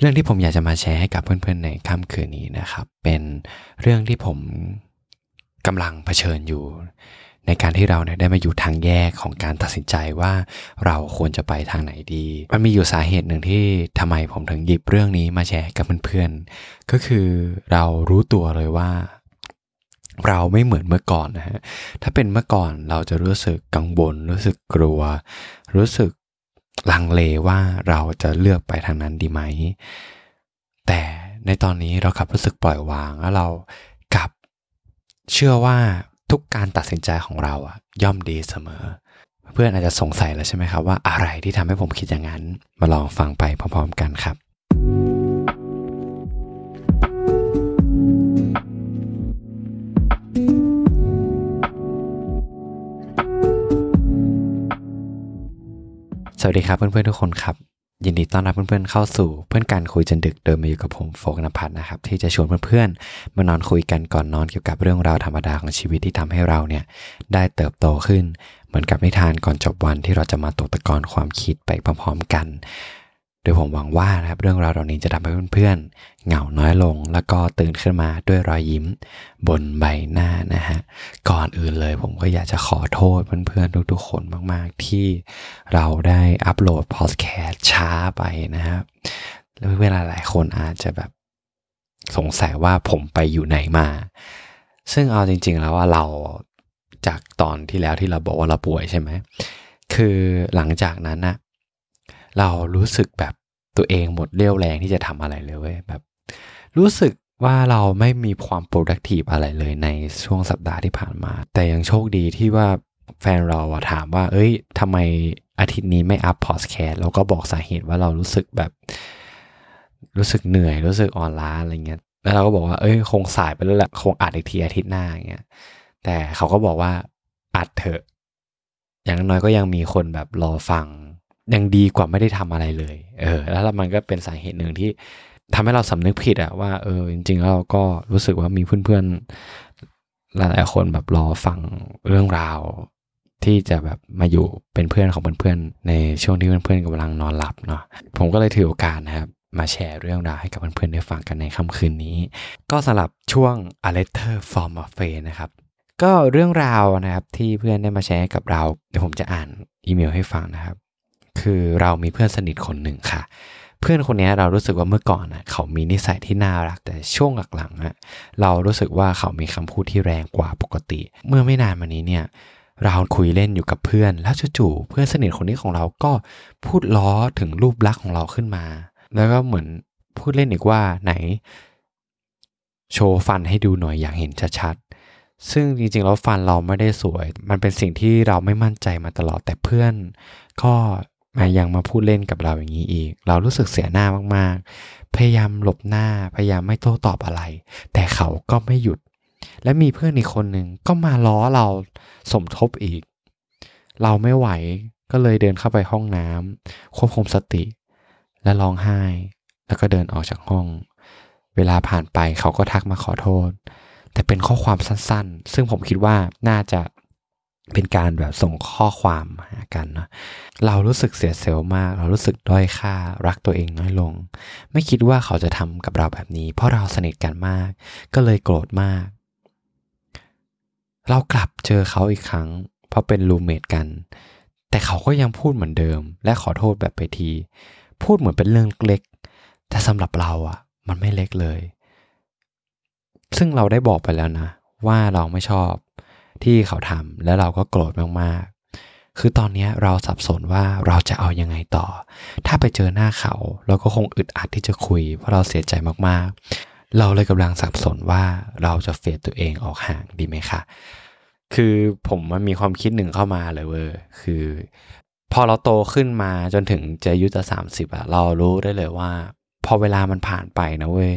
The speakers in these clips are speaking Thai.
เรื่องที่ผมอยากจะมาแชร์ให้กับเพื่อนๆในค่ำคืนนี้นะครับ เป็นเรื่องที่ผมกำลังเผชิญอยู่ ในการที่เราเนี่ยได้มาอยู่ทางแยกของการตัดสินใจว่าเราควรจะไปทางไหนดี มันมีอยู่สาเหตุหนึ่งที่ทำไมผมถึงหยิบเรื่องนี้มาแชร์กับเพื่อนๆก็คือเรารู้ตัวเลยว่าเราไม่เหมือนเมื่อก่อนนะฮะ ถ้าเป็นเมื่อก่อนเราจะรู้สึกกังวล รู้สึกกลัว รู้สึก ลังเลว่าเราจะเลือกไปทางนั้นดีไหม แต่ในตอนนี้เรากลับรู้สึกปล่อยวางแล้วเรากลับเชื่อว่าทุกการตัดสินใจของเราอะย่อมดีเสมอ เพื่อนอาจจะสงสัยแล้วใช่ไหมครับว่าอะไรที่ทำให้ผมคิดอย่างนั้น มาลองฟังไปพร้อมๆกันครับ สวัสดีครับเพื่อนๆทุกคนครับ ยินดีต้อนรับเพื่อนๆเข้าสู่เพื่อนการคุยจนดึกโดยมาอยู่กับผมโฟกนภัทรนะครับที่จะชวนเพื่อนๆมานอนคุยกันก่อนนอนเกี่ยวกับเรื่องราวธรรมดาของชีวิตที่ทำให้เราเนี่ยได้เติบโตขึ้น เหมือนกับนิทานก่อนจบวันที่เราจะมาตกตะกอนความคิดไปพร้อมๆกัน โดยผมหวังว่านะครับเรื่องราวเหล่านี้จะทำให้เพื่อนๆเหงาน้อยลง แล้วก็ตื่นขึ้นมาด้วยรอยยิ้มบนใบหน้านะฮะก่อนอื่นเลยผมก็อยากจะขอโทษเพื่อนๆทุกๆคนมากๆ ที่เราได้อัปโหลดพอดแคสต์ช้าไปนะครับแล้วเวลาหลายคนอาจจะแบบสงสัยว่าผมไปอยู่ไหนมา ซึ่งเอาจริง ๆ แล้วว่าเราจากตอนที่แล้วที่เราบอกว่าเราป่วยใช่ไหมคือหลังจากนั้นนะ เรารู้สึกแบบตัวเองหมดเรี่ยวแรงที่จะทำอะไรเลยเว้ยแบบ รู้สึกว่าเราไม่มีความ productive อะไรเลยในช่วงสัปดาห์ที่ผ่านมา แต่ยังโชคดีที่ว่าแฟนเราถามว่า เอ้ยทำไมอาทิตย์นี้ไม่อัพพอดแคสต์เราก็บอกสาเหตุว่าเรารู้สึกแบบ รู้สึกเหนื่อย รู้สึกอ่อนล้าอะไรเงี้ย แล้วเราก็บอกว่า เอ้ย คงสายไปแล้วแหละ คงอัดอีกทีอาทิตย์หน้าอย่างเงี้ย แต่เขาก็บอกว่าอัดเถอะ อย่างน้อยก็ยังมีคนแบบรอฟัง ยังดีกว่าไม่ได้ทำอะไรเลย เออ แล้วมันก็เป็นสาเหตุหนึ่งที่ทำให้เราสำนึกผิดอะว่าเออจริงๆแล้วเราก็รู้สึกว่ามีเพื่อนๆหลายๆคนแบบรอฟังเรื่องราว ที่จะแบบมาอยู่เป็นเพื่อนของเพื่อนๆในช่วงที่เพื่อนๆกำลังนอนหลับเนาะผมก็เลยถือโอกาสนะครับมาแชร์เรื่องราวให้กับเพื่อนๆได้ฟังกันในค่ำคืนนี้ ก็สำหรับช่วง a letter from a friend นะครับ ก็เรื่องราวนะครับที่เพื่อนได้มาแชร์กับเรา เดี๋ยวผมจะอ่านอีเมลให้ฟังนะครับ คือเรามีเพื่อนสนิทคนหนึ่งค่ะ เพื่อนคนนี้เรารู้สึกว่าเมื่อก่อนนะเขามีนิสัยที่น่ารักแต่ช่วงหลังๆอะเรารู้สึกว่าเขามีคำพูดที่แรงกว่าปกติ เมื่อไม่นานมานี้เนี่ยเราคุยเล่นอยู่กับเพื่อน แล้วจู่ๆเพื่อนสนิทคนนี้ของเราก็พูดล้อถึงรูปลักษณ์ของเราขึ้นมา แล้วก็เหมือนพูดเล่นอีกว่าไหน โชว์ฟันให้ดูหน่อยอย่างเห็นชัดๆซึ่งจริงๆแล้วฟันเราไม่ได้สวย มันเป็นสิ่งที่เราไม่มั่นใจมาตลอดแต่เพื่อน ก็ มายังมาพูดเล่นกับเราอย่างนี้อีก เรารู้สึกเสียหน้ามากๆ พยายามหลบหน้าพยายามไม่โต้ตอบอะไร แต่เขาก็ไม่หยุด และมีเพื่อนอีกคนหนึ่งก็มาล้อเราสมทบอีก เราไม่ไหวก็เลยเดินเข้าไปห้องน้ำควบคุมสติ และร้องไห้ แล้วก็เดินออกจากห้อง เวลาผ่านไปเขาก็ทักมาขอโทษ แต่เป็นข้อความสั้นๆ ซึ่งผมคิดว่าน่าจะ เป็นการแบบส่งข้อความหากันนะเรารู้สึกเสียเซลล์มาก เรารู้สึกด้อยค่ารักตัวเองน้อยลง ไม่คิดว่าเขาจะทำกับเราแบบนี้ เพราะเราสนิทกันมาก ก็เลยโกรธมาก เรากลับเจอเขาอีกครั้ง เพราะเป็นรูเมทกัน แต่เขาก็ยังพูดเหมือนเดิม และขอโทษแบบไปที พูดเหมือนเป็นเรื่องเล็ก แต่สำหรับเราอะ มันไม่เล็กเลย ซึ่งเราได้บอกไปแล้วนะ ว่าเราไม่ชอบ ที่เขาทำแล้วเราก็โกรธมากๆ คือตอนนี้เราสับสนว่าเราจะเอายังไงต่อ ถ้าไปเจอหน้าเขา เราก็คงอึดอัดที่จะคุย เพราะเราเสียใจมากๆ เราเลยกำลังสับสนว่าเราจะเฟดตัวเองออกห่างดีไหมคะคือผมมันมีความคิดหนึ่งเข้ามาเลยเว้ยคือ พอเราโตขึ้นมาจนถึงจะอายุจะสามสิบอะเรารู้ได้เลยว่า พอเวลามันผ่านไปนะเว้ย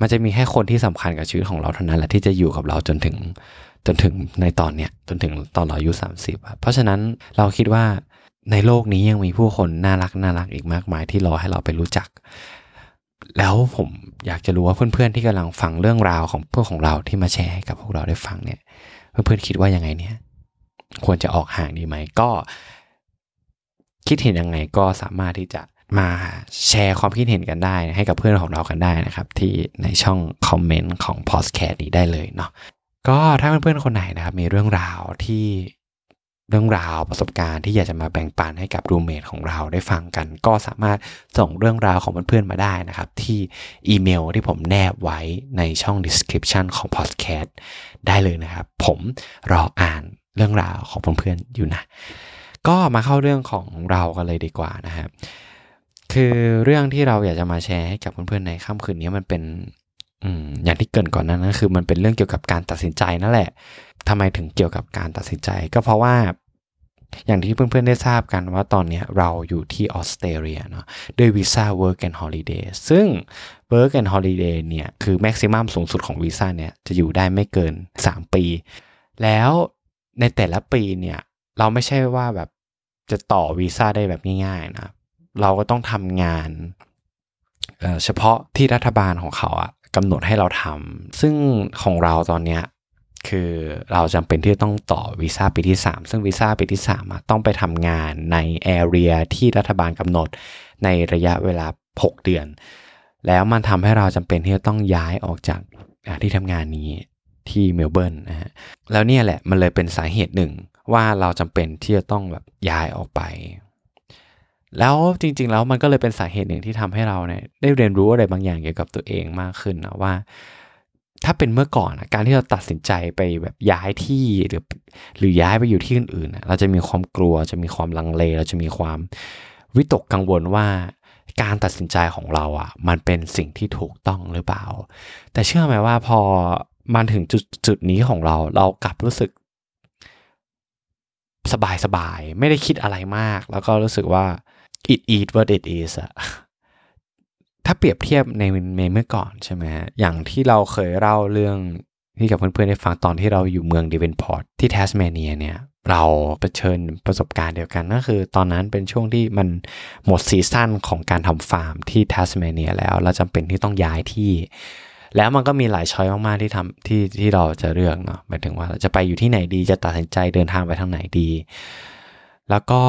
มันจะมีแค่คนที่สำคัญกับชีวิตของเราเท่านั้นแหละที่จะอยู่กับเราจนถึง จนถึงในตอนเนี้ยจนถึงตอนเราอายุสามสิบเพราะฉะนั้นเราคิดว่าในโลกนี้ยังมีผู้คนน่ารักน่ารักอีกมากมายที่รอให้เราไปรู้จัก แล้วผมอยากจะรู้ว่าเพื่อนๆที่กำลังฟังเรื่องราวของพวกของเราที่มาแชร์ให้กับพวกเราได้ฟังเนี่ยเพื่อนๆคิดว่ายังไงเนี่ย ควรจะออกห่างดีไหมก็ คิดเห็นยังไงก็สามารถที่จะมาแชร์ความคิดเห็นกันได้ ให้กับเพื่อนของเรากันได้นะครับ ที่ในช่องคอมเมนต์ของพอสแค t นี้ได้เลยเนาะ ก็ถ้าเพื่อนๆคนไหนนะครับมีเรื่องราวที่เรื่องราวประสบการณ์ที่อยากจะมาแบ่งปันให้กับรูเมทของเราได้ฟังกัน ก็สามารถส่งเรื่องราวของเพื่อนๆมาได้นะครับ ที่อีเมลที่ผมแนบไว้ในช่อง description ของ podcast ได้เลยนะครับ ผมรออ่านเรื่องราวของเพื่อนๆอยู่นะ ก็มาเข้าเรื่องของเรากันเลยดีกว่านะครับคือเรื่องที่เราอยากจะมาแชร์ให้กับเพื่อนๆในค่ำคืนนี้มันเป็น อย่างที่เกินก่อนนั้นก็คือมันเป็นเรื่องเกี่ยวกับการตัดสินใจนั่นแหละทำไมถึงเกี่ยวกับการตัดสินใจ ก็เพราะว่า อย่างที่เพื่อนๆได้ทราบกันว่าตอนนี้เราอยู่ที่ออสเตรเลียเนาะด้วยวีซ่า work and holiday ซึ่ง work and holiday เนี่ยคือ maximum สูงสุดของวีซ่าเนี่ยจะอยู่ได้ไม่เกิน 3 ปี แล้วในแต่ละปีเนี่ยเราไม่ใช่ว่าแบบจะต่อวีซ่าได้แบบง่ายๆนะเราก็ต้องทำงานเฉพาะที่รัฐบาลของเขาอะ กำหนดให้เราทำซึ่งของเราตอนเนี้ยคือเราจำเป็นที่ต้องต่อวีซ่าปีที่ 3 ซึ่งวีซ่าปีที่ 3 ต้องไปทำงานในแอเรียที่รัฐบาลกำหนดในระยะเวลา 6 เดือน แล้วมันทำให้เราจำเป็นที่จะต้องย้ายออกจากที่ทำงานนี้ที่เมลเบิร์นนะฮะแล้วเนี่ยแหละมันเลยเป็นสาเหตุหนึ่งว่าเราจำเป็นที่จะต้องแบบย้ายออกไป แล้วจริง ๆ แล้วมันก็เลยเป็นสาเหตุหนึ่งที่ทำให้เราเนี่ยได้เรียนรู้อะไรบางอย่างเกี่ยวกับตัวเองมากขึ้นนะว่า ถ้าเป็นเมื่อก่อนการที่เราตัดสินใจไปแบบย้ายที่หรือหรือย้ายไปอยู่ที่อื่นๆเราจะมีความกลัวจะมีความลังเล เราจะมีความวิตกกังวลว่าการตัดสินใจของเราอะ มันเป็นสิ่งที่ถูกต้องหรือเปล่า แต่เชื่อไหมว่าพอมันถึงจุดจุดนี้ของเราเรากลับรู้สึก สบายสบายไม่ได้คิดอะไรมาก แล้วก็รู้สึกว่า it is what it is อะถ้าเปรียบเทียบในเมื่อก่อนใช่ไหมอย่างที่เราเคยเล่าเรื่องนี้กับเพื่อนๆได้ฟังตอนที่เราอยู่เมืองเดวอนพอร์ตที่แทสเมเนียเนี่ยเราเผชิญประสบการณ์เดียวกันก็คือตอนนั้นเป็นช่วงที่มันหมดซีซั่นของการทำฟาร์มที่แทสเมเนียแล้วเราจำเป็นที่ต้องย้ายที่ แล้วมันก็มีหลาย choice มากๆที่ทำที่ที่เราจะเลือกเนาะหมายถึงว่าจะไปอยู่ที่ไหนดีจะตัดสินใจเดินทางไปทางไหนดี แล้วก็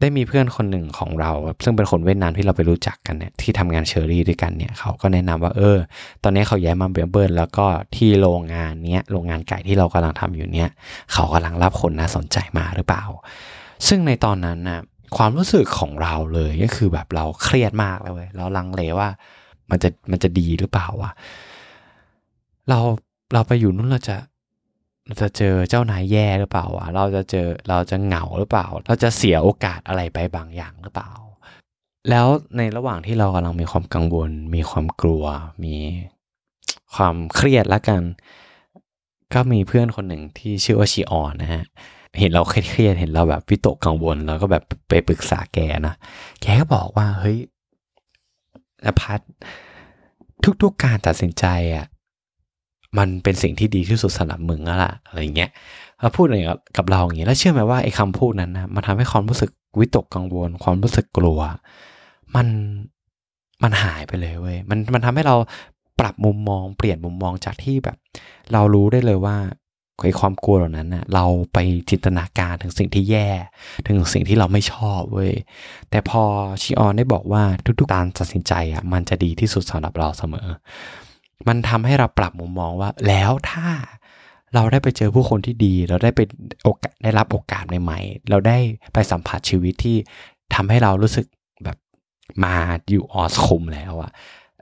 ได้มีเพื่อนคนหนึ่งของเรา ซึ่งเป็นคนเวียดนามที่เราไปรู้จักกันเนี่ยที่ทำงานเชอรี่ด้วยกันเนี่ยเขาก็แนะนำว่าเออ ตอนนี้เขาย้ายมาเมลเบิร์นแล้วก็ที่โรงงานเนี้ยโรงงานไก่ที่เรากำลังทำอยู่เนี้ยเขากำลังรับคนน่าสนใจมาหรือเปล่า ซึ่งในตอนนั้นนะความรู้สึกของเราเลยก็คือแบบเราเครียดมากเลยเว้ยเราลังเลว่ามันจะมันจะดีหรือเปล่าวะเราเราไปอยู่นู้นเราจะ เราจะเจอเจ้านายแย่หรือเปล่าวะเราจะเจอเราจะเหงาหรือเปล่า เราจะเสียโอกาสอะไรไปบางอย่างหรือเปล่า แล้วในระหว่างที่เรากำลังมีความกังวล มีความกลัว มีความเครียดแล้วกัน ก็มีเพื่อนคนหนึ่งที่ชื่อว่าชีออนนะฮะเห็นเราเครียดเห็นเราแบบวิตกกังวลแล้วก็แบบไปปรึกษาแกนะแกก็บอกว่าเฮ้ยอพัดทุกๆการตัดสินใจอะ มันเป็นสิ่งที่ดีที่สุดสำหรับมึงแล้วล่ะอะไรเงี้ยเขาพูดอะไรกับเราอย่างเงี้ยแล้วเชื่อไหมว่าไอ้คำพูดนั้นนะมันทำให้ความรู้สึกวิตกกังวล ความรู้สึกกลัว มันมันหายไปเลยเว้ยมันมันทำให้เราปรับมุมมองเปลี่ยนมุมมองจากที่แบบ เรารู้ได้เลยว่าไอ้ความกลัวเหล่านั้นนะเราไปจินตนาการถึงสิ่งที่แย่ ถึงสิ่งที่เราไม่ชอบเว้ยแต่พอชิออนได้บอกว่าทุกๆการตัดสินใจอะมันจะดีที่สุดสำหรับเราเสมอ มันทำให้เราปรับมุมมองว่า แล้วถ้าเราได้ไปเจอผู้คนที่ดี เราได้ไปโอกาสได้รับโอกาสใหม่ๆเราได้ไปสัมผัสชีวิตที่ทำให้เรารู้สึกแบบมาอยู่ออสคุมแล้วอะ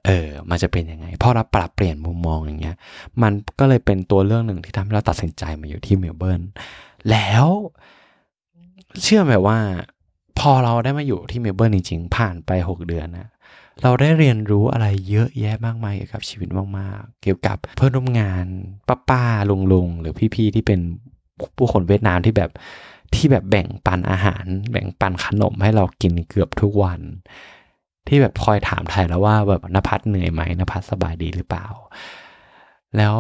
เออ มันจะเป็นยังไงพอเราปรับเปลี่ยนมุมมองอย่างเงี้ย มันก็เลยเป็นตัวเรื่องหนึ่งที่ทำให้เราตัดสินใจมาอยู่ที่เมลเบิร์นแล้ว เชื่อไหมว่า พอเราได้มาอยู่ที่เมลเบิร์นจริงๆ ผ่านไปหกเดือนนะ เราได้เรียนรู้อะไรเยอะแยะมากมายเกี่ยวกับชีวิตมากๆ เกี่ยวกับเพื่อนร่วมงานป้าป้าลุงลุงหรือพี่ๆที่เป็นผู้คนเวียดนามที่แบบที่แบบแบ่งปันอาหาร แบ่งปันขนมให้เรากินเกือบทุกวัน ที่แบบคอยถามไทยแล้วว่าแบบนภัสเหนื่อยไหมนภัสสบายดีหรือเปล่า แล้ว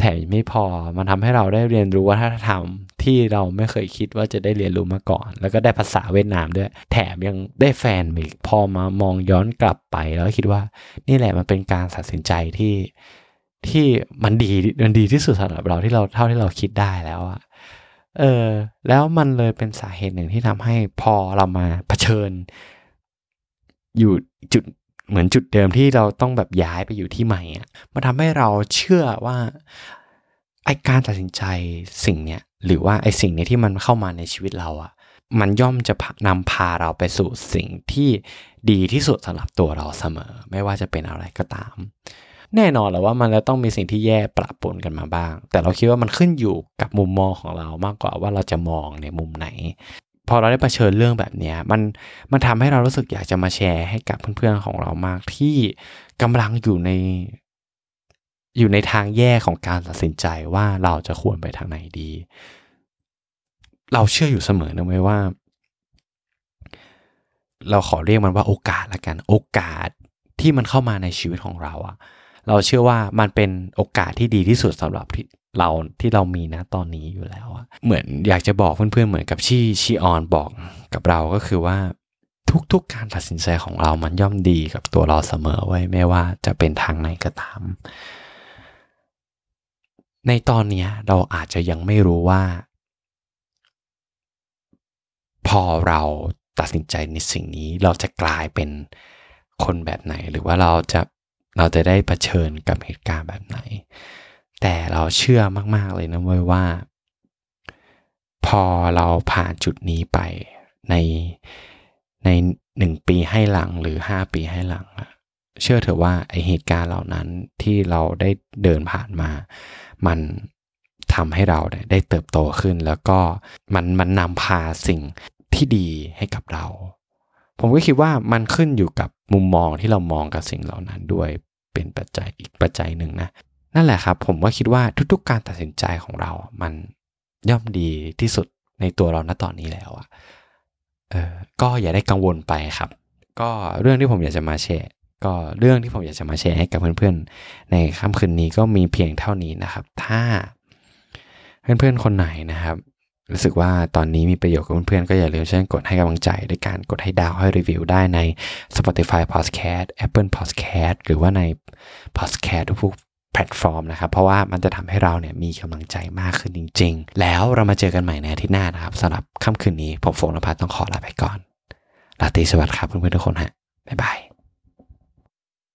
แถมไม่พอมันทำให้เราได้เรียนรู้วัฒนธรรมที่เราไม่เคยคิดว่าจะได้เรียนรู้มาก่อน แล้วก็ได้ภาษาเวียดนามด้วย แถมยังได้แฟนอีกพอมามองย้อนกลับไป แล้วคิดว่านี่แหละมันเป็นการตัดสินใจที่ที่มันดีมันดีที่สุดสำหรับเราที่เราเท่าที่เราคิดได้แล้วอะเออแล้วมันเลยเป็นสาเหตุหนึ่งที่ทำให้พอเรามาเผชิญ อยู่จุด เหมือนจุดเดิมที่เราต้องแบบย้ายไปอยู่ที่ใหม่อะมันทำให้เราเชื่อว่าไอการตัดสินใจสิ่งเนี้ยหรือว่าไอสิ่งเนี้ยที่มันเข้ามาในชีวิตเราอะมันย่อมจะนำพาเราไปสู่สิ่งที่ดีที่สุดสำหรับตัวเราเสมอ ไม่ว่าจะเป็นอะไรก็ตาม แน่นอนแหละว่ามันจะต้องมีสิ่งที่แย่ประปนกันมาบ้าง แต่เราคิดว่ามันขึ้นอยู่กับมุมมองของเรามากกว่าว่าเราจะมองในมุมไหน พอเราได้เผชิญเรื่องแบบนี้มันมันทำให้เรารู้สึกอยากจะมาแชร์ให้กับเพื่อนๆของเรามากที่กำลังอยู่ใน อยู่ในทางแย่ของการตัดสินใจว่าเราจะควรไปทางไหนดี เราเชื่ออยู่เสมอนะไว้ว่า เราขอเรียกมันว่าโอกาสละกัน โอกาสที่มันเข้ามาในชีวิตของเราอะเราเชื่อว่ามันเป็นโอกาสที่ดีที่สุดสำหรับ เราที่เรามีนะตอนนี้อยู่แล้วอะเหมือนอยากจะบอกเพื่อนๆเหมือนกับที่ชีออนบอกกับเราก็คือว่าทุกๆการตัดสินใจของเรามันย่อมดีกับตัวเราเสมอไว้ไม่ว่าจะเป็นทางไหนก็ตาม ในตอนนี้เราอาจจะยังไม่รู้ว่า พอเราตัดสินใจในสิ่งนี้เราจะกลายเป็นคนแบบไหน หรือว่าเราจะเราจะได้เผชิญกับเหตุการณ์แบบไหน แต่เราเชื่อมาก ๆ เลยนะเว้ยว่า พอเราผ่านจุดนี้ไปในในหนึ่งปีให้หลังหรือห้าปีให้หลังเชื่อเถอะว่าไอเหตุการณ์เหล่านั้นที่เราได้เดินผ่านมา มันทำให้เราได้เติบโตขึ้น แล้วก็มันมันนำพาสิ่งที่ดีให้กับเรา ผมก็คิดว่ามันขึ้นอยู่กับมุมมองที่เรามองกับสิ่งเหล่านั้นด้วยเป็นปัจจัยอีกปัจจัยหนึ่งนะ นั่นแหละครับ ผมก็คิดว่าทุกๆ การตัดสินใจของเรา มันย่อมดีที่สุดในตัวเราณตอนนี้แล้วอะเออก็อย่าได้กังวลไปครับ ก็เรื่องที่ผมอยากจะมาแชร์ก็เรื่องที่ผมอยากจะมาแชร์ให้กับเพื่อนๆ ในค่ำคืนนี้ก็มีเพียงเท่านี้นะครับ ถ้าเพื่อนๆ คนไหนนะครับ รู้สึกว่าตอนนี้มีประโยชน์กับเพื่อนๆ ก็อย่าลืมช่วยกดให้กำลังใจด้วยการกดให้ดาวให้รีวิวได้ใน Spotify Podcast Apple Podcast หรือว่าใน Podcast ทุก แพลตฟอร์มนะครับ เพราะว่ามันจะทำให้เราเนี่ยมีกำลังใจมากขึ้นจริง ๆ แล้วเรามาเจอกันใหม่ในอาทิตย์หน้านะครับสำหรับค่ำคืนนี้ผมโฟนพัฒต้องขอลาไปก่อนลาตีสวัสดีครับเพื่อนๆทุกคนฮะบ๊ายบาย